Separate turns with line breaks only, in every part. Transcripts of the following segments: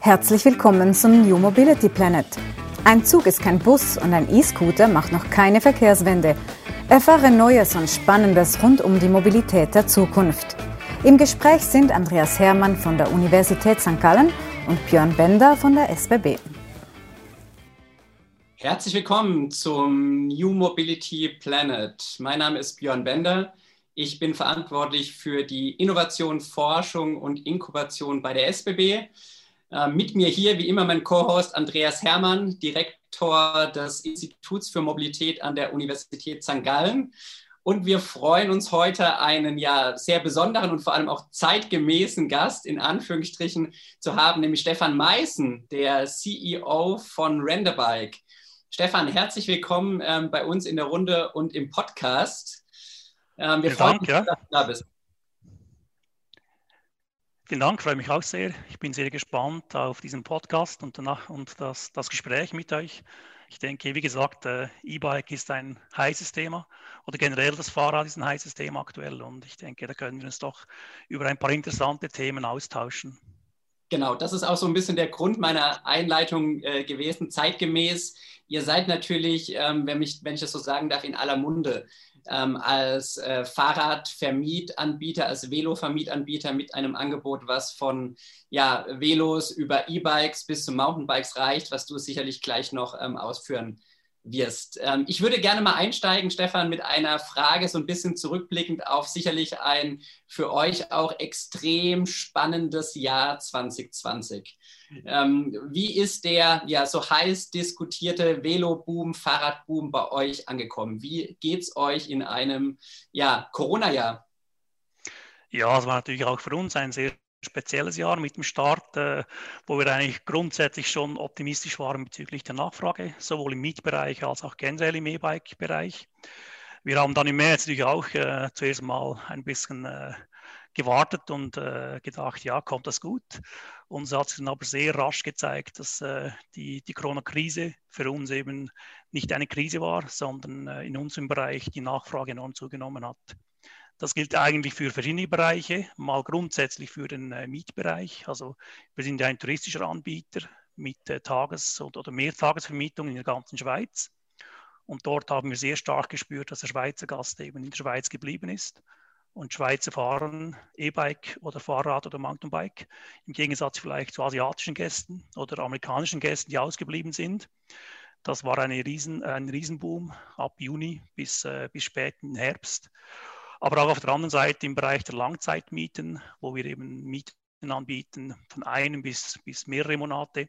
Herzlich willkommen zum New Mobility Planet. Ein Zug ist kein Bus und ein E-Scooter macht noch keine Verkehrswende. Erfahre Neues und Spannendes rund um die Mobilität der Zukunft. Im Gespräch sind Andreas Hermann von der Universität St. Gallen und Björn Bender von der SBB.
Herzlich willkommen zum New Mobility Planet. Mein Name ist Björn Bender. Ich bin verantwortlich für die Innovation, Forschung und Inkubation bei der SBB. Äh, mit mir hier, wie immer, mein Co-Host Andreas Hermann, Direktor des Instituts für Mobilität an der Universität St. Gallen. Und wir freuen uns heute, einen ja sehr besonderen und vor allem auch zeitgemäßen Gast in Anführungsstrichen zu haben, nämlich Stefan Meißen, der CEO von Renderbike. Stefan, herzlich willkommen ähm, bei uns in der Runde und im Podcast.
Ähm, wir Vielen freuen uns, ja. dass du da bist. Vielen Dank, freue mich auch sehr. Ich bin sehr gespannt auf diesen Podcast und danach und das, das Gespräch mit euch. Ich denke, wie gesagt, äh, E-Bike ist ein heißes Thema oder generell das Fahrrad ist ein heißes Thema aktuell und ich denke, da können wir uns doch über ein paar interessante Themen austauschen.
Genau, das ist auch so ein bisschen der Grund meiner Einleitung äh, gewesen. Zeitgemäß, ihr seid natürlich, ähm, wenn, mich, wenn ich das so sagen darf, in aller Munde ähm, als äh, Fahrradvermietanbieter, als Velo-Vermietanbieter mit einem Angebot, was von ja, Velos über E-Bikes bis zu Mountainbikes reicht, was du sicherlich gleich noch ähm, ausführen wirst. Ähm, ich würde gerne mal einsteigen, Stefan, mit einer Frage, so ein bisschen zurückblickend auf sicherlich ein für euch auch extrem spannendes Jahr 2020. Ähm, wie ist der ja so heiß diskutierte Velo-Boom, Fahrradboom bei euch angekommen? Wie geht es euch in einem ja, Corona-Jahr?
Ja, es war natürlich auch für uns ein sehr spezielles Jahr mit dem Start, äh, wo wir eigentlich grundsätzlich schon optimistisch waren bezüglich der Nachfrage, sowohl im Mietbereich als auch generell im E-Bike-Bereich. Wir haben dann im März natürlich auch äh, zuerst mal ein bisschen äh, gewartet und äh, gedacht, ja, kommt das gut. Und es hat sich dann aber sehr rasch gezeigt, dass äh, die, die Corona-Krise für uns eben nicht eine Krise war, sondern äh, in unserem Bereich die Nachfrage enorm zugenommen hat. Das gilt eigentlich für verschiedene Bereiche, mal grundsätzlich für den äh, Mietbereich. Also wir sind ja ein touristischer Anbieter mit äh, Tages- oder Mehrtagesvermietung in der ganzen Schweiz. Und dort haben wir sehr stark gespürt, dass der Schweizer Gast eben in der Schweiz geblieben ist. Und Schweizer fahren E-Bike oder Fahrrad oder Mountainbike, im Gegensatz vielleicht zu asiatischen Gästen oder amerikanischen Gästen, die ausgeblieben sind. Das war eine Riesen, ein Riesenboom ab Juni bis, äh, bis späten Herbst. Aber auch auf der anderen Seite im Bereich der Langzeitmieten, wo wir eben Mieten anbieten von einem bis, bis mehrere Monate.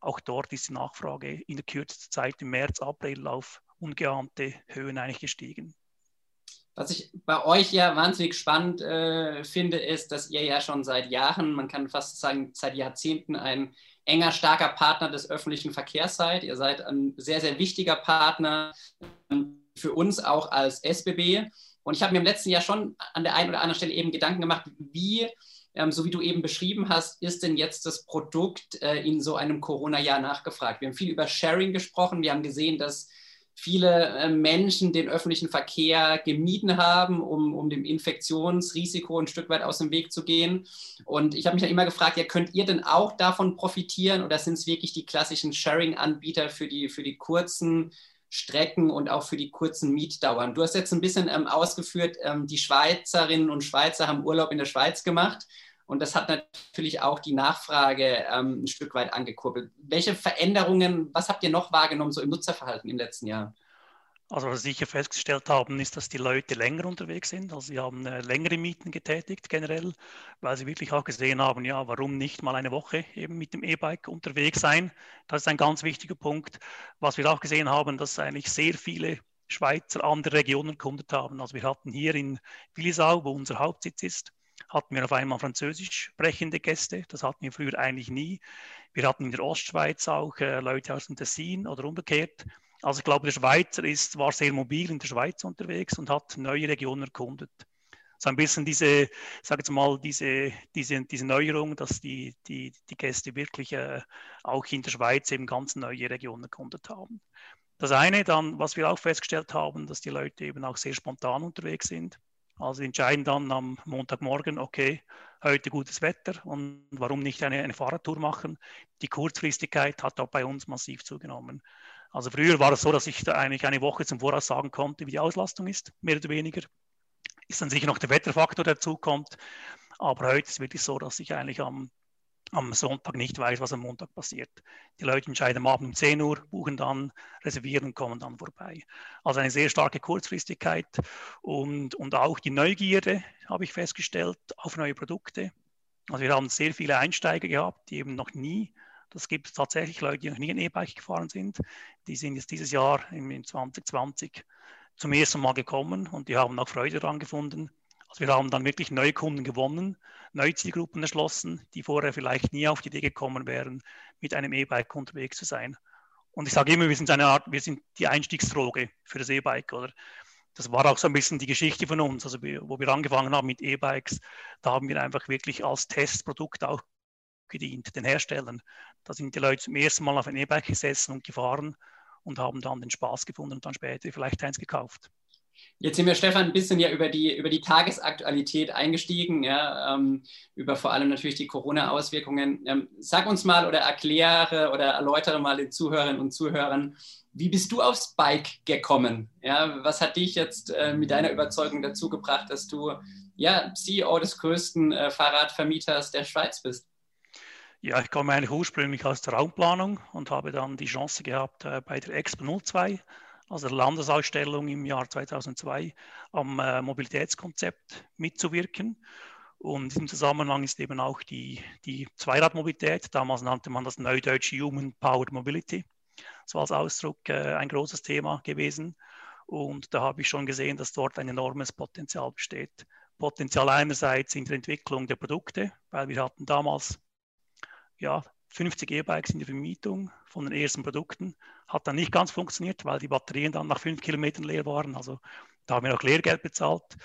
Auch dort ist die Nachfrage in der kürzesten Zeit im März, April auf ungeahnte Höhen eigentlich gestiegen.
Was ich bei euch ja wahnsinnig spannend äh, finde, ist, dass ihr ja schon seit Jahren, man kann fast sagen seit Jahrzehnten, ein enger, starker Partner des öffentlichen Verkehrs seid. Ihr seid ein sehr, sehr wichtiger Partner ähm, für uns auch als SBB. Und ich habe mir im letzten Jahr schon an der einen oder anderen Stelle eben Gedanken gemacht, wie, ähm, so wie du eben beschrieben hast, ist denn jetzt das Produkt äh, in so einem Corona-Jahr nachgefragt? Wir haben viel über Sharing gesprochen. Wir haben gesehen, dass viele äh, Menschen den öffentlichen Verkehr gemieden haben, um, um dem Infektionsrisiko ein Stück weit aus dem Weg zu gehen. Und ich habe mich dann immer gefragt, ja, könnt ihr denn auch davon profitieren oder sind es wirklich die klassischen Sharing-Anbieter für die, für die kurzen Strecken und auch für die kurzen Mietdauern. Du hast jetzt ein bisschen ähm, ausgeführt, ähm, die Schweizerinnen und Schweizer haben Urlaub in der Schweiz gemacht und das hat natürlich auch die Nachfrage ähm, ein Stück weit angekurbelt. Welche Veränderungen, was habt ihr noch wahrgenommen so im Nutzerverhalten im letzten Jahr?
Also was wir sicher festgestellt haben, ist, dass die Leute länger unterwegs sind. Also sie haben äh, längere Mieten getätigt generell, weil sie wirklich auch gesehen haben, ja, warum nicht mal eine Woche eben mit dem E-Bike unterwegs sein. Das ist ein ganz wichtiger Punkt. Was wir auch gesehen haben, dass eigentlich sehr viele Schweizer andere Regionen erkundet haben. Also wir hatten hier in Willisau, wo unser Hauptsitz ist, hatten wir auf einmal französisch sprechende Gäste. Das hatten wir früher eigentlich nie. Wir hatten in der Ostschweiz auch äh, Leute aus dem Tessin oder umgekehrt. Also ich glaube, der Schweizer ist, war sehr mobil in der Schweiz unterwegs und hat neue Regionen erkundet. So ein bisschen diese, sage jetzt mal, diese, diese, diese Neuerung, dass die, die, die Gäste wirklich äh, auch in der Schweiz eben ganz neue Regionen erkundet haben. Das eine dann, was wir auch festgestellt haben, dass die Leute eben auch sehr spontan unterwegs sind. Also entscheiden dann am Montagmorgen, okay, heute gutes Wetter und warum nicht eine, eine Fahrradtour machen? Die Kurzfristigkeit hat auch bei uns massiv zugenommen. Also früher war es so, dass ich da eigentlich eine Woche zum Voraus sagen konnte, wie die Auslastung ist, mehr oder weniger. Ist dann sicher noch der Wetterfaktor, der dazukommt. Aber heute ist es wirklich so, dass ich eigentlich am, am Sonntag nicht weiß, was am Montag passiert. Die Leute entscheiden am Abend um 10 Uhr, buchen dann, reservieren und kommen dann vorbei. Also eine sehr starke Kurzfristigkeit und, und auch die Neugierde, habe ich festgestellt, auf neue Produkte. Also wir haben sehr viele Einsteiger gehabt, die eben noch nie das gibt es tatsächlich Leute, die noch nie ein E-Bike gefahren sind. Die sind jetzt dieses Jahr in 2020 zum ersten Mal gekommen und die haben auch Freude daran gefunden. Also wir haben dann wirklich neue Kunden gewonnen, neue Zielgruppen erschlossen, die vorher vielleicht nie auf die Idee gekommen wären, mit einem E-Bike unterwegs zu sein. Und ich sage immer, wir sind eine Art, wir sind die Einstiegsdroge für das E-Bike, oder? Das war auch so ein bisschen die Geschichte von uns, also wo wir angefangen haben mit E-Bikes, da haben wir einfach wirklich als Testprodukt auch gedient, den Herstellern. Da sind die Leute zum ersten Mal auf ein E-Bike gesessen und gefahren und haben dann den Spaß gefunden und dann später vielleicht eins gekauft.
Jetzt sind wir, Stefan, ein bisschen ja über die, über die Tagesaktualität eingestiegen, ja, ähm, über vor allem natürlich die Corona-Auswirkungen. Ähm, sag uns mal oder erkläre oder erläutere mal den Zuhörerinnen und Zuhörern, wie bist du aufs Bike gekommen? Ja, was hat dich jetzt äh, mit deiner Überzeugung dazu gebracht, dass du ja, CEO des größten äh, Fahrradvermieters der Schweiz bist?
Ja, ich komme eigentlich ursprünglich aus der Raumplanung und habe dann die Chance gehabt, äh, bei der Expo 02, also der Landesausstellung im Jahr 2002, am äh, Mobilitätskonzept mitzuwirken. Und diesem Zusammenhang ist eben auch die, die Zweiradmobilität, damals nannte man das Neudeutsch Human Powered Mobility, war als Ausdruck äh, ein großes Thema gewesen. Und da habe ich schon gesehen, dass dort ein enormes Potenzial besteht. Potenzial einerseits in der Entwicklung der Produkte, weil wir hatten damals ja, 50 E-Bikes in der Vermietung von den ersten Produkten. Hat dann nicht ganz funktioniert, weil die Batterien dann nach fünf Kilometern leer waren. Also da haben wir auch Lehrgeld bezahlt.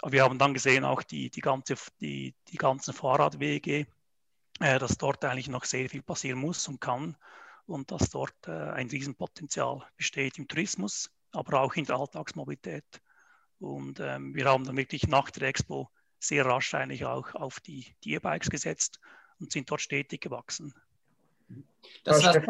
Aber wir haben dann gesehen, auch die, die, ganze, die, die ganzen Fahrradwege, äh, dass dort eigentlich noch sehr viel passieren muss und kann und dass dort äh, ein Riesenpotenzial besteht im Tourismus, aber auch in der Alltagsmobilität. Und ähm, wir haben dann wirklich nach der Expo sehr rasch eigentlich auch auf die E-Bikes gesetzt und sind dort stetig gewachsen.
Das war,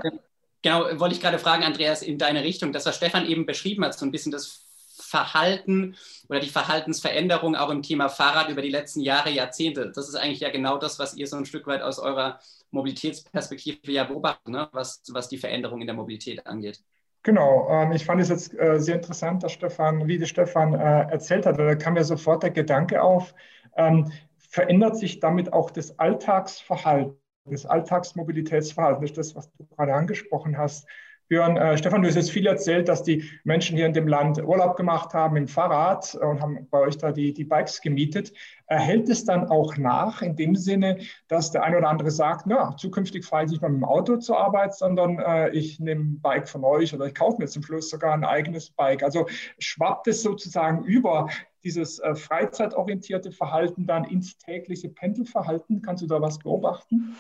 genau, wollte ich gerade fragen, Andreas, in deine Richtung, das, was Stefan eben beschrieben hat, so ein bisschen das Verhalten oder die Verhaltensveränderung auch im Thema Fahrrad über die letzten Jahre, Jahrzehnte. Das ist eigentlich ja genau das, was ihr so ein Stück weit aus eurer Mobilitätsperspektive ja beobachtet, ne? was, was die Veränderung in der Mobilität angeht.
Genau, ähm, ich fand es jetzt äh, sehr interessant, dass Stefan, wie der Stefan äh, erzählt hat, da kam mir sofort der Gedanke auf, ähm, verändert sich damit auch das Alltagsverhalten, das Alltagsmobilitätsverhalten. Das ist das, was du gerade angesprochen hast. Björn, äh, Stefan, du hast jetzt viel erzählt, dass die Menschen hier in dem Land Urlaub gemacht haben im Fahrrad und haben bei euch da die, die Bikes gemietet. Hält es dann auch nach in dem Sinne, dass der eine oder andere sagt, na, zukünftig fahre ich nicht mehr mit dem Auto zur Arbeit, sondern äh, ich nehme ein Bike von euch oder ich kaufe mir zum Schluss sogar ein eigenes Bike. Also schwappt es sozusagen über dieses äh, freizeitorientierte Verhalten dann ins tägliche Pendelverhalten? Kannst du da was beobachten?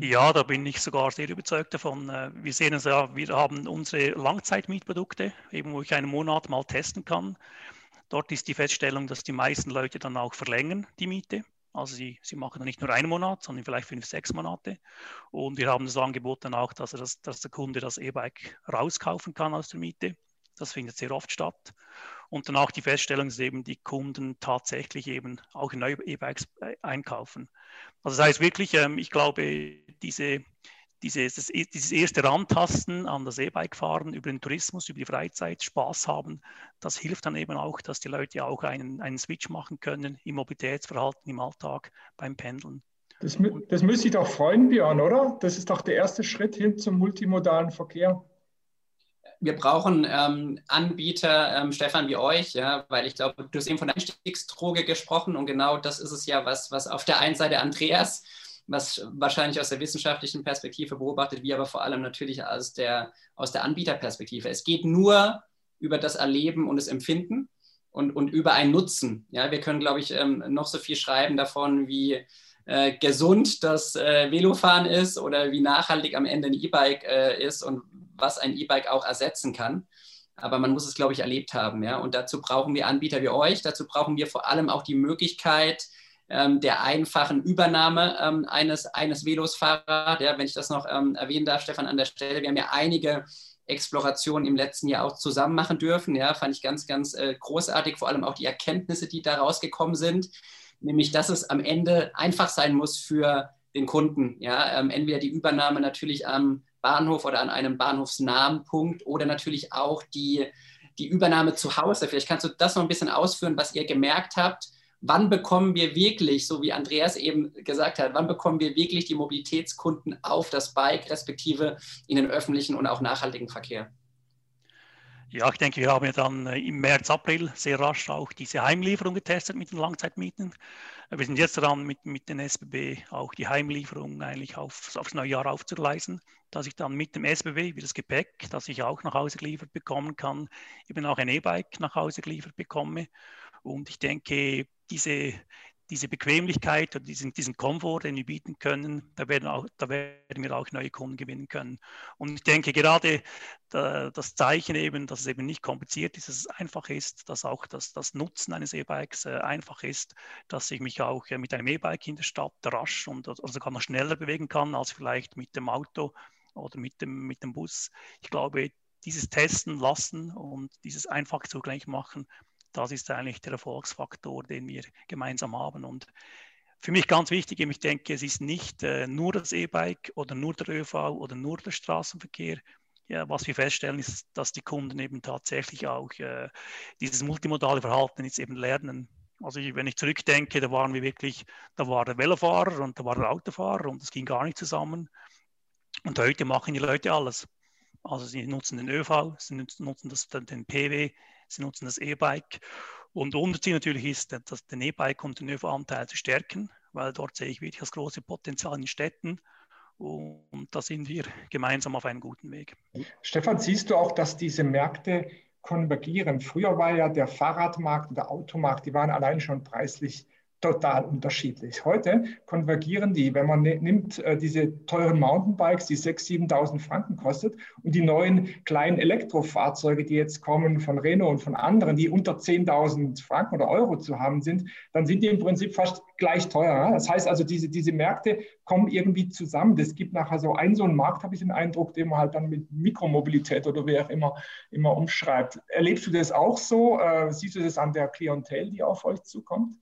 Ja, da bin ich sogar sehr überzeugt davon. Äh, wir sehen es ja, wir haben unsere Langzeitmietprodukte, eben wo ich einen Monat mal testen kann. Dort ist die Feststellung, dass die meisten Leute dann auch verlängern die Miete. Also sie, sie machen dann nicht nur einen Monat, sondern vielleicht fünf, sechs Monate. Und wir haben das Angebot dann auch, dass, das, dass der Kunde das E-Bike rauskaufen kann aus der Miete. Das findet sehr oft statt. Und dann auch die Feststellung, dass eben die Kunden tatsächlich eben auch neue E-Bikes äh, einkaufen. Also das heißt wirklich, ähm, ich glaube, diese, dieses, das, dieses erste Rantasten an das E-Bike fahren, über den Tourismus, über die Freizeit, Spaß haben, das hilft dann eben auch, dass die Leute auch einen, einen Switch machen können im Mobilitätsverhalten, im Alltag, beim Pendeln.
Das, das müsste sich doch freuen, Björn, oder? Das ist doch der erste Schritt hin zum multimodalen Verkehr
wir brauchen ähm, Anbieter, ähm, Stefan, wie euch, ja, weil ich glaube, du hast eben von der Einstiegsdroge gesprochen und genau das ist es ja, was, was auf der einen Seite Andreas, was wahrscheinlich aus der wissenschaftlichen Perspektive beobachtet, wie aber vor allem natürlich aus der, aus der Anbieterperspektive. Es geht nur über das Erleben und das Empfinden und, und über ein Nutzen. Ja, wir können, glaube ich, ähm, noch so viel schreiben davon, wie äh, gesund das äh, Velofahren ist oder wie nachhaltig am Ende ein E-Bike äh, ist und was ein E-Bike auch ersetzen kann. Aber man muss es, glaube ich, erlebt haben. Ja? Und dazu brauchen wir Anbieter wie euch. Dazu brauchen wir vor allem auch die Möglichkeit, ähm, der einfachen Übernahme ähm, eines, eines Velosfahrers. Ja, wenn ich das noch ähm, erwähnen darf, Stefan, an der Stelle, wir haben ja einige Explorationen im letzten Jahr auch zusammen machen dürfen. Ja, fand ich ganz, ganz äh, großartig, vor allem auch die Erkenntnisse, die da rausgekommen sind, nämlich, dass es am Ende einfach sein muss für den Kunden. Ja, ähm, entweder die Übernahme natürlich am Bahnhof oder an einem bahnhofsnahen Punkt oder natürlich auch die, die Übernahme zu Hause. Vielleicht kannst du das noch ein bisschen ausführen, was ihr gemerkt habt. Wann bekommen wir wirklich, so wie Andreas eben gesagt hat, wann bekommen wir wirklich die Mobilitätskunden auf das Bike, respektive in den öffentlichen und auch nachhaltigen Verkehr?
Ja, ich denke, wir haben ja dann äh, im März, April sehr rasch auch diese Heimlieferung getestet mit den Langzeitmieten. Wir sind jetzt dran, mit, mit den SBB auch die Heimlieferung eigentlich auf, aufs neue Jahr aufzugleisen, dass ich dann mit dem SBB wie das Gepäck, das ich auch nach Hause geliefert bekommen kann, eben auch ein E-Bike nach Hause geliefert bekomme. Und ich denke, diese, diese Bequemlichkeit und diesen, diesen Komfort, den wir bieten können, da werden, auch, da werden wir auch neue Kunden gewinnen können. Und ich denke gerade da, das Zeichen eben, dass es eben nicht kompliziert ist, dass es einfach ist, dass auch das, das Nutzen eines E-Bikes äh, einfach ist, dass ich mich auch äh, mit einem E-Bike in der Stadt rasch und also sogar noch schneller bewegen kann als vielleicht mit dem Auto oder mit dem, mit dem Bus. Ich glaube, dieses Testen lassen und dieses einfach zugänglich machen, das ist eigentlich der Erfolgsfaktor, den wir gemeinsam haben. Und für mich ganz wichtig, ich denke, es ist nicht äh, nur das E-Bike oder nur der ÖV oder nur der Straßenverkehr. Ja, was wir feststellen, ist, dass die Kunden eben tatsächlich auch äh, dieses multimodale Verhalten jetzt eben lernen. Also ich, wenn ich zurückdenke, da waren wir wirklich, da war der Velofahrer und da war der Autofahrer und das ging gar nicht zusammen. Und heute machen die Leute alles. Also sie nutzen den ÖV, sie nutzen das, den PW, sie nutzen das E-Bike. Und unser Ziel natürlich ist, dass den E-Bike und den ÖV-Anteil zu stärken, weil dort sehe ich wirklich das große Potenzial in Städten. Und da sind wir gemeinsam auf einem guten Weg.
Stefan, siehst du auch, dass diese Märkte konvergieren? Früher war ja der Fahrradmarkt und der Automarkt, die waren allein schon preislich total unterschiedlich. Heute konvergieren die, wenn man ne, nimmt äh, diese teuren Mountainbikes, die 6.000, 7.000 Franken kostet und die neuen kleinen Elektrofahrzeuge, die jetzt kommen von Renault und von anderen, die unter 10.000 Franken oder Euro zu haben sind, dann sind die im Prinzip fast gleich teuer. Das heißt also, diese, diese Märkte kommen irgendwie zusammen. Das gibt nachher so einen, so einen Markt, habe ich den Eindruck, den man halt dann mit Mikromobilität oder wie auch immer, immer umschreibt. Erlebst du das auch so? Äh, siehst du das an der Klientel, die auf euch zukommt?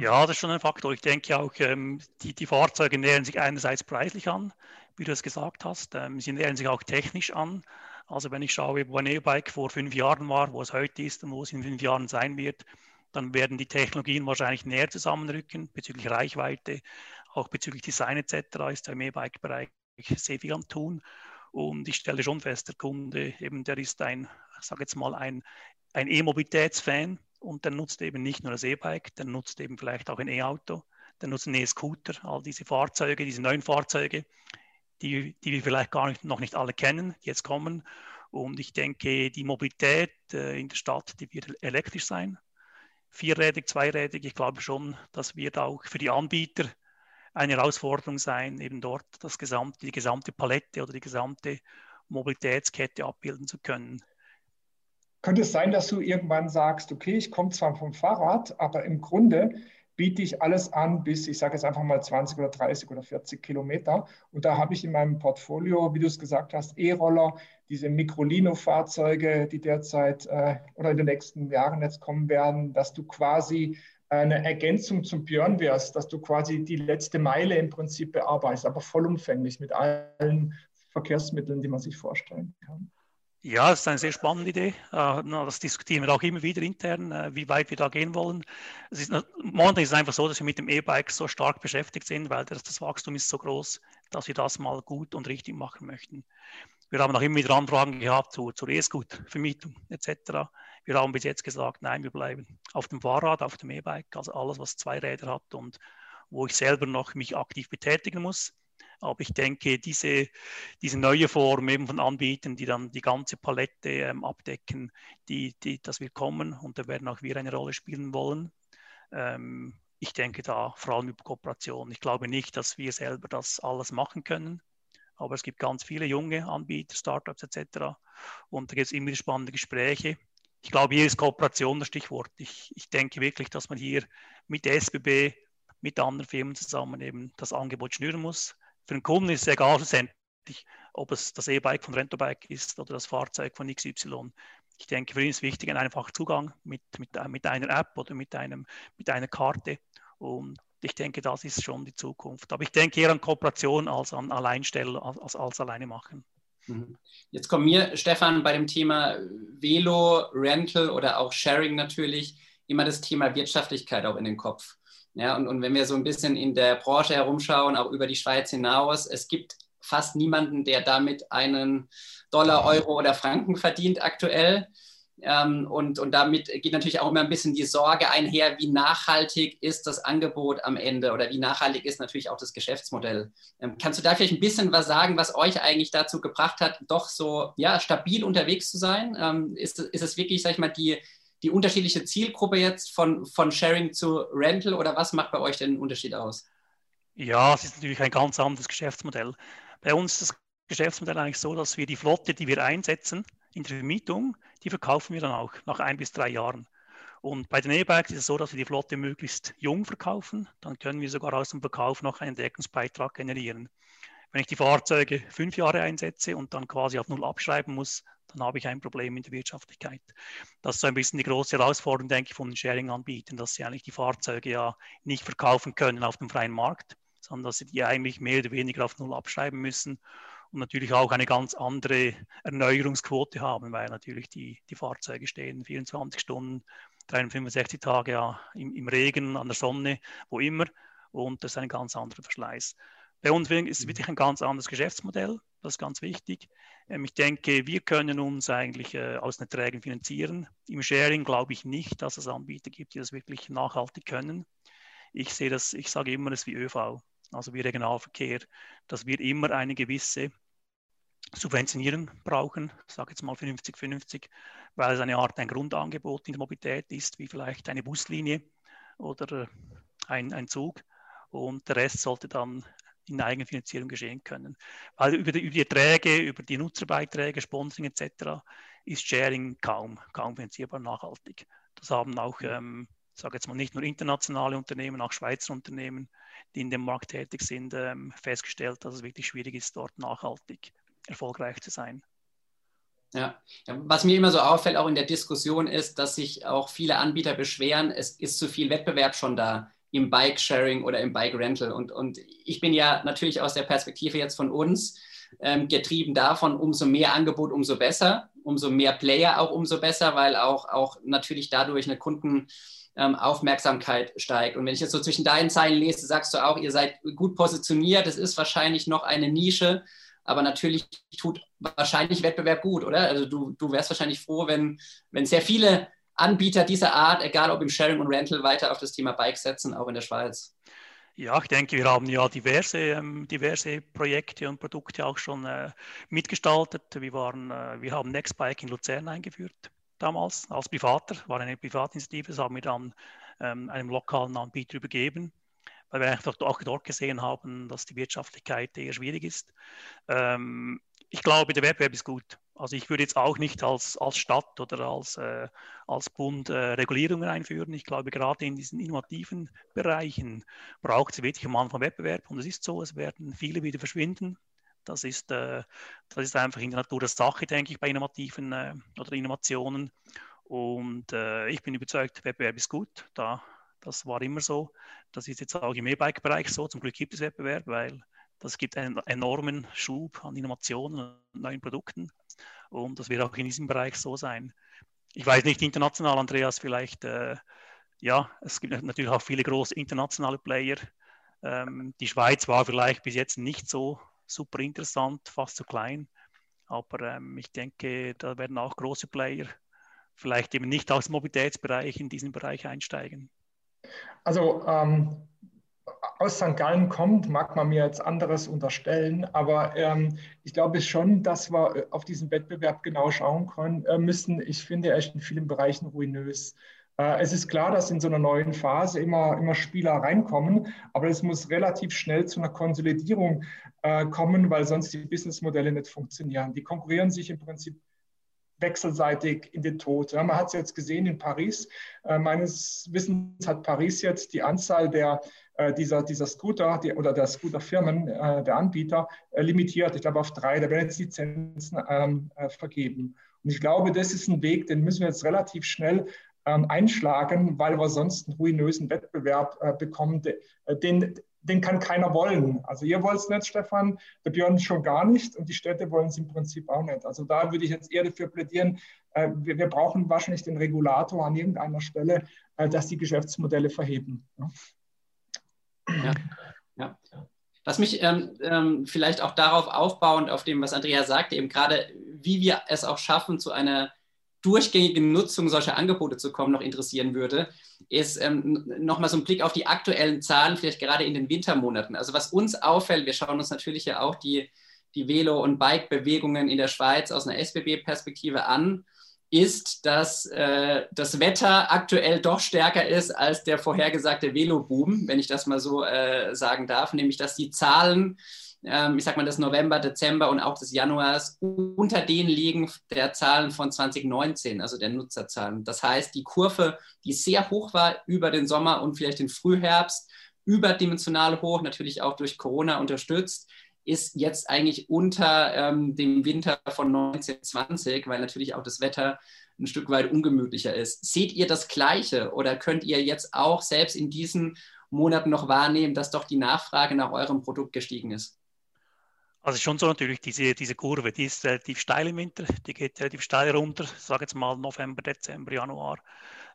Ja, das ist schon ein Faktor. Ich denke auch, ähm, die, die Fahrzeuge nähern sich einerseits preislich an, wie du es gesagt hast. Ähm, sie nähern sich auch technisch an. Also wenn ich schaue, wo ein E-Bike vor fünf Jahren war, wo es heute ist und wo es in fünf Jahren sein wird, dann werden die Technologien wahrscheinlich näher zusammenrücken bezüglich Reichweite, auch bezüglich Design etc. ist im E-Bike-Bereich sehr viel am Tun. Und ich stelle schon fest, der Kunde, eben der ist ein, ich sage jetzt mal, ein, ein E-Mobilitätsfan und der nutzt eben nicht nur das E-Bike, der nutzt eben vielleicht auch ein E-Auto, der nutzt einen E-Scooter, all diese Fahrzeuge, diese neuen Fahrzeuge, die, die wir vielleicht gar nicht, noch nicht alle kennen, die jetzt kommen. Und ich denke, die Mobilität äh, in der Stadt, die wird elektrisch sein. Vierrädig, zweirädig, ich glaube schon, das wird auch für die Anbieter eine Herausforderung sein, eben dort das gesamte, die gesamte Palette oder die gesamte Mobilitätskette abbilden zu können.
Könnte es sein, dass du irgendwann sagst, okay, ich komme zwar vom Fahrrad, aber im Grunde biete ich alles an bis, ich sage jetzt einfach mal 20 oder 30 oder 40 Kilometer. Und da habe ich in meinem Portfolio, wie du es gesagt hast, E-Roller, diese Microlino-Fahrzeuge, die derzeit äh, oder in den nächsten Jahren jetzt kommen werden, dass du quasi eine Ergänzung zum Björn wärst, dass du quasi die letzte Meile im Prinzip bearbeitest, aber vollumfänglich mit allen Verkehrsmitteln, die man sich vorstellen kann.
Ja, das ist eine sehr spannende Idee. Äh, das diskutieren wir auch immer wieder intern, äh, wie weit wir da gehen wollen. Es ist, momentan ist es einfach so, dass wir mit dem E-Bike so stark beschäftigt sind, weil das, das Wachstum ist so groß, dass wir das mal gut und richtig machen möchten. Wir haben auch immer wieder Anfragen gehabt zu, zur E-Scoot-Vermietung etc. Wir haben bis jetzt gesagt, nein, wir bleiben auf dem Fahrrad, auf dem E-Bike, also alles, was zwei Räder hat und wo ich selber noch mich aktiv betätigen muss. Aber ich denke, diese, diese neue Form eben von Anbietern, die dann die ganze Palette ähm, abdecken, die, die, das wird kommen und da werden auch wir eine Rolle spielen wollen. Ähm, ich denke da vor allem über Kooperation. Ich glaube nicht, dass wir selber das alles machen können, aber es gibt ganz viele junge Anbieter, Startups etc. Und da gibt es immer spannende Gespräche. ich glaube, hier ist Kooperation das Stichwort. Ich, ich denke wirklich, dass man hier mit der SBB, mit anderen Firmen zusammen eben das Angebot schnüren muss. Für den Kunden ist es egal schlussendlich, ob es das E-Bike von Rentobike ist oder das Fahrzeug von XY. Ich denke, für ihn ist wichtig ein einfacher Zugang mit, mit, mit einer App oder mit, einem, mit einer Karte. Und ich denke, das ist schon die Zukunft. Aber ich denke eher an Kooperation als an Alleinstellen, als, als alleine machen.
Mhm. Jetzt kommt mir, Stefan, bei dem Thema Velo, Rental oder auch Sharing natürlich immer das Thema Wirtschaftlichkeit auch in den Kopf. Ja, und, und wenn wir so ein bisschen in der Branche herumschauen, auch über die Schweiz hinaus, es gibt fast niemanden, der damit einen Dollar, Euro oder Franken verdient aktuell. Ähm, und, und damit geht natürlich auch immer ein bisschen die Sorge einher, wie nachhaltig ist das Angebot am Ende oder wie nachhaltig ist natürlich auch das Geschäftsmodell. Ähm, kannst du da vielleicht ein bisschen was sagen, was euch eigentlich dazu gebracht hat, doch so ja, stabil unterwegs zu sein? Ähm, ist, ist es wirklich, sag ich mal, die, die unterschiedliche Zielgruppe jetzt von, von Sharing zu Rental oder was macht bei euch den Unterschied aus?
Ja, es ist natürlich ein ganz anderes Geschäftsmodell. Bei uns ist das Geschäftsmodell eigentlich so, dass wir die Flotte, die wir einsetzen, in der Vermietung, die verkaufen wir dann auch nach ein bis drei Jahren. Und bei den E-Bikes ist es so, dass wir die Flotte möglichst jung verkaufen. Dann können wir sogar aus dem Verkauf noch einen Deckungsbeitrag generieren. Wenn ich die Fahrzeuge fünf Jahre einsetze und dann quasi auf Null abschreiben muss, dann habe ich ein Problem in der Wirtschaftlichkeit. Das ist so ein bisschen die große Herausforderung, denke ich, von den Sharing-Anbietern, dass sie eigentlich die Fahrzeuge ja nicht verkaufen können auf dem freien Markt, sondern dass sie die eigentlich mehr oder weniger auf Null abschreiben müssen und natürlich auch eine ganz andere Erneuerungsquote haben, weil natürlich die, die Fahrzeuge stehen 24 Stunden, 365 Tage ja, im, im, Regen, an der Sonne, wo immer und das ist ein ganz anderer Verschleiß. Bei uns ist es wirklich ein ganz anderes Geschäftsmodell, das ist ganz wichtig. Ähm, ich denke, wir können uns eigentlich äh, aus den Erträgen finanzieren. Im Sharing glaube ich nicht, dass es Anbieter gibt, die das wirklich nachhaltig können. Ich sehe das, ich sage immer, es ist wie ÖV, also wie Regionalverkehr, dass wir immer eine gewisse Subventionieren brauchen, ich sage jetzt mal 50-50, weil es eine Art ein Grundangebot in der Mobilität ist, wie vielleicht eine Buslinie oder äh, ein, ein Zug. Und der Rest sollte dann in Eigenfinanzierung geschehen können. Weil über die, über die Erträge, über die Nutzerbeiträge, Sponsoring etc. ist Sharing kaum, kaum finanzierbar nachhaltig. Das haben auch, ähm, sage jetzt mal, nicht nur internationale Unternehmen, auch Schweizer Unternehmen, die in dem Markt tätig sind, ähm, festgestellt, dass es wirklich schwierig ist, dort nachhaltig erfolgreich zu sein.
Ja. ja. was mir immer so auffällt, auch in der Diskussion, ist, dass sich auch viele Anbieter beschweren, es ist zu viel Wettbewerb schon da im Bike-Sharing oder im Bike-Rental. Und, und ich bin ja natürlich aus der Perspektive jetzt von uns ähm, getrieben davon, umso mehr Angebot, umso besser, umso mehr Player auch umso besser, weil auch, auch natürlich dadurch eine Kundenaufmerksamkeit ähm, steigt. Und wenn ich jetzt so zwischen deinen Zeilen lese, sagst du auch, ihr seid gut positioniert, es ist wahrscheinlich noch eine Nische, aber natürlich tut wahrscheinlich Wettbewerb gut, oder? Also du, du wärst wahrscheinlich froh, wenn, wenn sehr viele Anbieter dieser Art, egal ob im Sharing und Rental, weiter auf das Thema Bike setzen, auch in der Schweiz.
Ja, ich denke, wir haben ja diverse, ähm, diverse Projekte und Produkte auch schon äh, mitgestaltet. Wir, waren, äh, wir haben Nextbike in Luzern eingeführt damals als Privater, war eine Privatinitiative, das haben wir dann ähm, einem lokalen Anbieter übergeben weil wir einfach auch dort gesehen haben, dass die Wirtschaftlichkeit eher schwierig ist. Ähm, ich glaube, der Wettbewerb ist gut. Also ich würde jetzt auch nicht als, als Stadt oder als, äh, als Bund äh, Regulierungen einführen. Ich glaube, gerade in diesen innovativen Bereichen braucht es wirklich am Anfang Wettbewerb. Und es ist so, es werden viele wieder verschwinden. Das ist, äh, das ist einfach in der Natur der Sache, denke ich, bei innovativen äh, oder Innovationen. Und äh, ich bin überzeugt, Wettbewerb ist gut. Da das war immer so. Das ist jetzt auch im E-Bike-Bereich so. Zum Glück gibt es Wettbewerb, weil das gibt einen enormen Schub an Innovationen und neuen Produkten. Und das wird auch in diesem Bereich so sein. Ich weiß nicht international, Andreas, vielleicht, äh, ja, es gibt natürlich auch viele große internationale Player. Ähm, die Schweiz war vielleicht bis jetzt nicht so super interessant, fast zu klein. Aber ähm, ich denke, da werden auch große Player vielleicht eben nicht aus dem Mobilitätsbereich in diesen Bereich einsteigen.
Also ähm, aus St. Gallen kommt, mag man mir jetzt anderes unterstellen, aber ähm, ich glaube schon, dass wir äh, auf diesen Wettbewerb genau schauen können, äh, müssen. Ich finde, ist in vielen Bereichen ruinös. Äh, es ist klar, dass in so einer neuen Phase immer, immer Spieler reinkommen, aber es muss relativ schnell zu einer Konsolidierung äh, kommen, weil sonst die Businessmodelle nicht funktionieren. Die konkurrieren sich im Prinzip wechselseitig in den Tod. Ja, man hat es jetzt gesehen in Paris. Äh, meines Wissens hat Paris jetzt die Anzahl der, äh, dieser, dieser Scooter die, oder der Scooterfirmen, äh, der Anbieter, äh, limitiert. Ich glaube auf drei. Da werden jetzt Lizenzen ähm, äh, vergeben. Und ich glaube, das ist ein Weg, den müssen wir jetzt relativ schnell ähm, einschlagen, weil wir sonst einen ruinösen Wettbewerb äh, bekommen, den, den kann keiner wollen. Also ihr wollt es nicht, Stefan, der Björn schon gar nicht und die Städte wollen es im Prinzip auch nicht. Also da würde ich jetzt eher dafür plädieren, äh, wir, wir, brauchen wahrscheinlich den Regulator an irgendeiner Stelle, äh, dass die Geschäftsmodelle verheben.
Ja. ja. Was mich ähm, ähm, vielleicht auch darauf aufbauend, auf dem, was Andrea sagte, eben gerade, wie wir es auch schaffen, zu einer durchgängigen Nutzung solcher Angebote zu kommen, noch interessieren würde, ist ähm, nochmal so ein Blick auf die aktuellen Zahlen, vielleicht gerade in den Wintermonaten. Also was uns auffällt, wir schauen uns natürlich ja auch die, die Velo- und Bike-Bewegungen in der Schweiz aus einer SBB-Perspektive an, ist, dass äh, das Wetter aktuell doch stärker ist als der vorhergesagte Velo-Boom, wenn ich das mal so äh, sagen darf, nämlich dass die Zahlen ähm, ich sag mal, des November, Dezember und auch des Januars unter den liegen der Zahlen von 2019, also der Nutzerzahlen. Das heißt, die Kurve, die sehr hoch war über den Sommer und vielleicht den Frühherbst, überdimensional hoch, natürlich auch durch Corona unterstützt, ist jetzt eigentlich unter ähm, dem Winter von 1920, weil natürlich auch das Wetter ein Stück weit ungemütlicher ist. Seht ihr das Gleiche oder könnt ihr jetzt auch selbst in diesen Monaten noch wahrnehmen, dass doch die Nachfrage nach eurem Produkt gestiegen ist?
Also schon so natürlich, diese, diese Kurve, die ist relativ steil im Winter, die geht relativ steil runter, sage jetzt mal November, Dezember, Januar.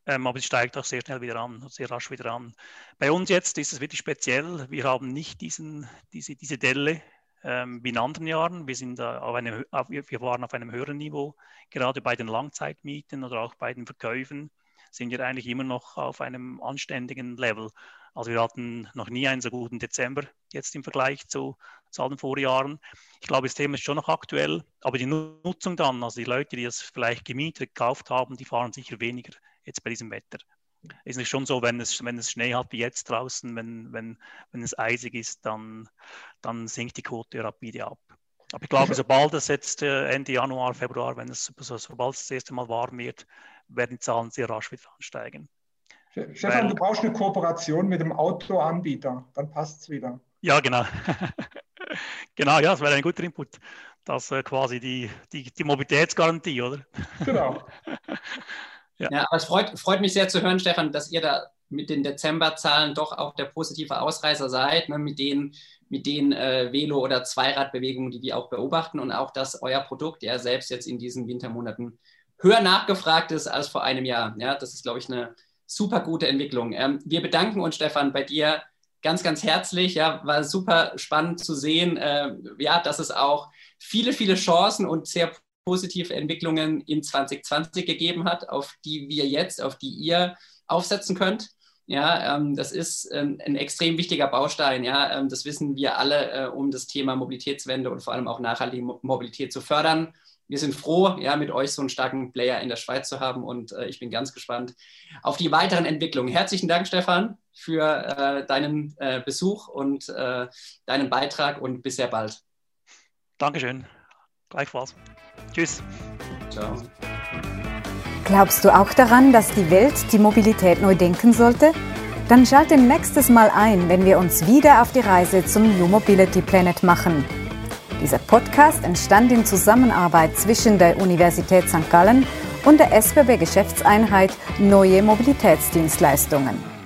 Ähm, aber sie steigt auch sehr schnell wieder an, sehr rasch wieder an. Bei uns jetzt ist es wirklich speziell, wir haben nicht diesen, diese, diese Delle ähm, wie in anderen Jahren. Wir, sind auf einem, auf, wir waren auf einem höheren Niveau, gerade bei den Langzeitmieten oder auch bei den Verkäufen sind wir eigentlich immer noch auf einem anständigen Level. Also wir hatten noch nie einen so guten Dezember jetzt im Vergleich zu, zu allen Vorjahren. Ich glaube, das Thema ist schon noch aktuell, aber die Nutzung dann, also die Leute, die das vielleicht gemietet, gekauft haben, die fahren sicher weniger jetzt bei diesem Wetter. Ist nicht schon so, wenn es, wenn es Schnee hat wie jetzt draußen, wenn, wenn, wenn es eisig ist, dann, dann sinkt die Quote rapide ab. Aber ich glaube, sobald es jetzt äh, Ende Januar, Februar, wenn es, sobald es das erste Mal warm wird, werden die Zahlen sehr rasch wieder ansteigen.
Stefan, Weil, du brauchst eine Kooperation mit dem Outdoor-Anbieter, dann passt es wieder.
Ja, genau. genau, ja, das wäre ein guter Input. Das ist äh, quasi die, die, die Mobilitätsgarantie, oder?
Genau.
ja. ja, aber es freut, freut mich sehr zu hören, Stefan, dass ihr da mit den Dezemberzahlen doch auch der positive Ausreißer seid, ne, mit den, mit den äh, Velo- oder Zweiradbewegungen, die wir auch beobachten und auch, dass euer Produkt ja selbst jetzt in diesen Wintermonaten höher nachgefragt ist als vor einem Jahr. Ja, das ist, glaube ich, eine super gute Entwicklung. Ähm, wir bedanken uns, Stefan, bei dir ganz, ganz herzlich. Ja, war super spannend zu sehen, äh, ja, dass es auch viele, viele Chancen und sehr positive Entwicklungen in 2020 gegeben hat, auf die wir jetzt, auf die ihr aufsetzen könnt. Ja, ähm, das ist ähm, ein extrem wichtiger Baustein. Ja, ähm, das wissen wir alle, äh, um das Thema Mobilitätswende und vor allem auch nachhaltige Mobilität zu fördern wir sind froh, ja, mit euch so einen starken Player in der Schweiz zu haben und äh, ich bin ganz gespannt auf die weiteren Entwicklungen. Herzlichen Dank, Stefan, für äh, deinen äh, Besuch und äh, deinen Beitrag und bis sehr bald.
Dankeschön. Gleichfalls. Tschüss.
Ciao. Glaubst du auch daran, dass die Welt die Mobilität neu denken sollte? Dann schalte nächstes Mal ein, wenn wir uns wieder auf die Reise zum New Mobility Planet machen. Dieser Podcast entstand in Zusammenarbeit zwischen der Universität St. Gallen und der SBB Geschäftseinheit Neue Mobilitätsdienstleistungen.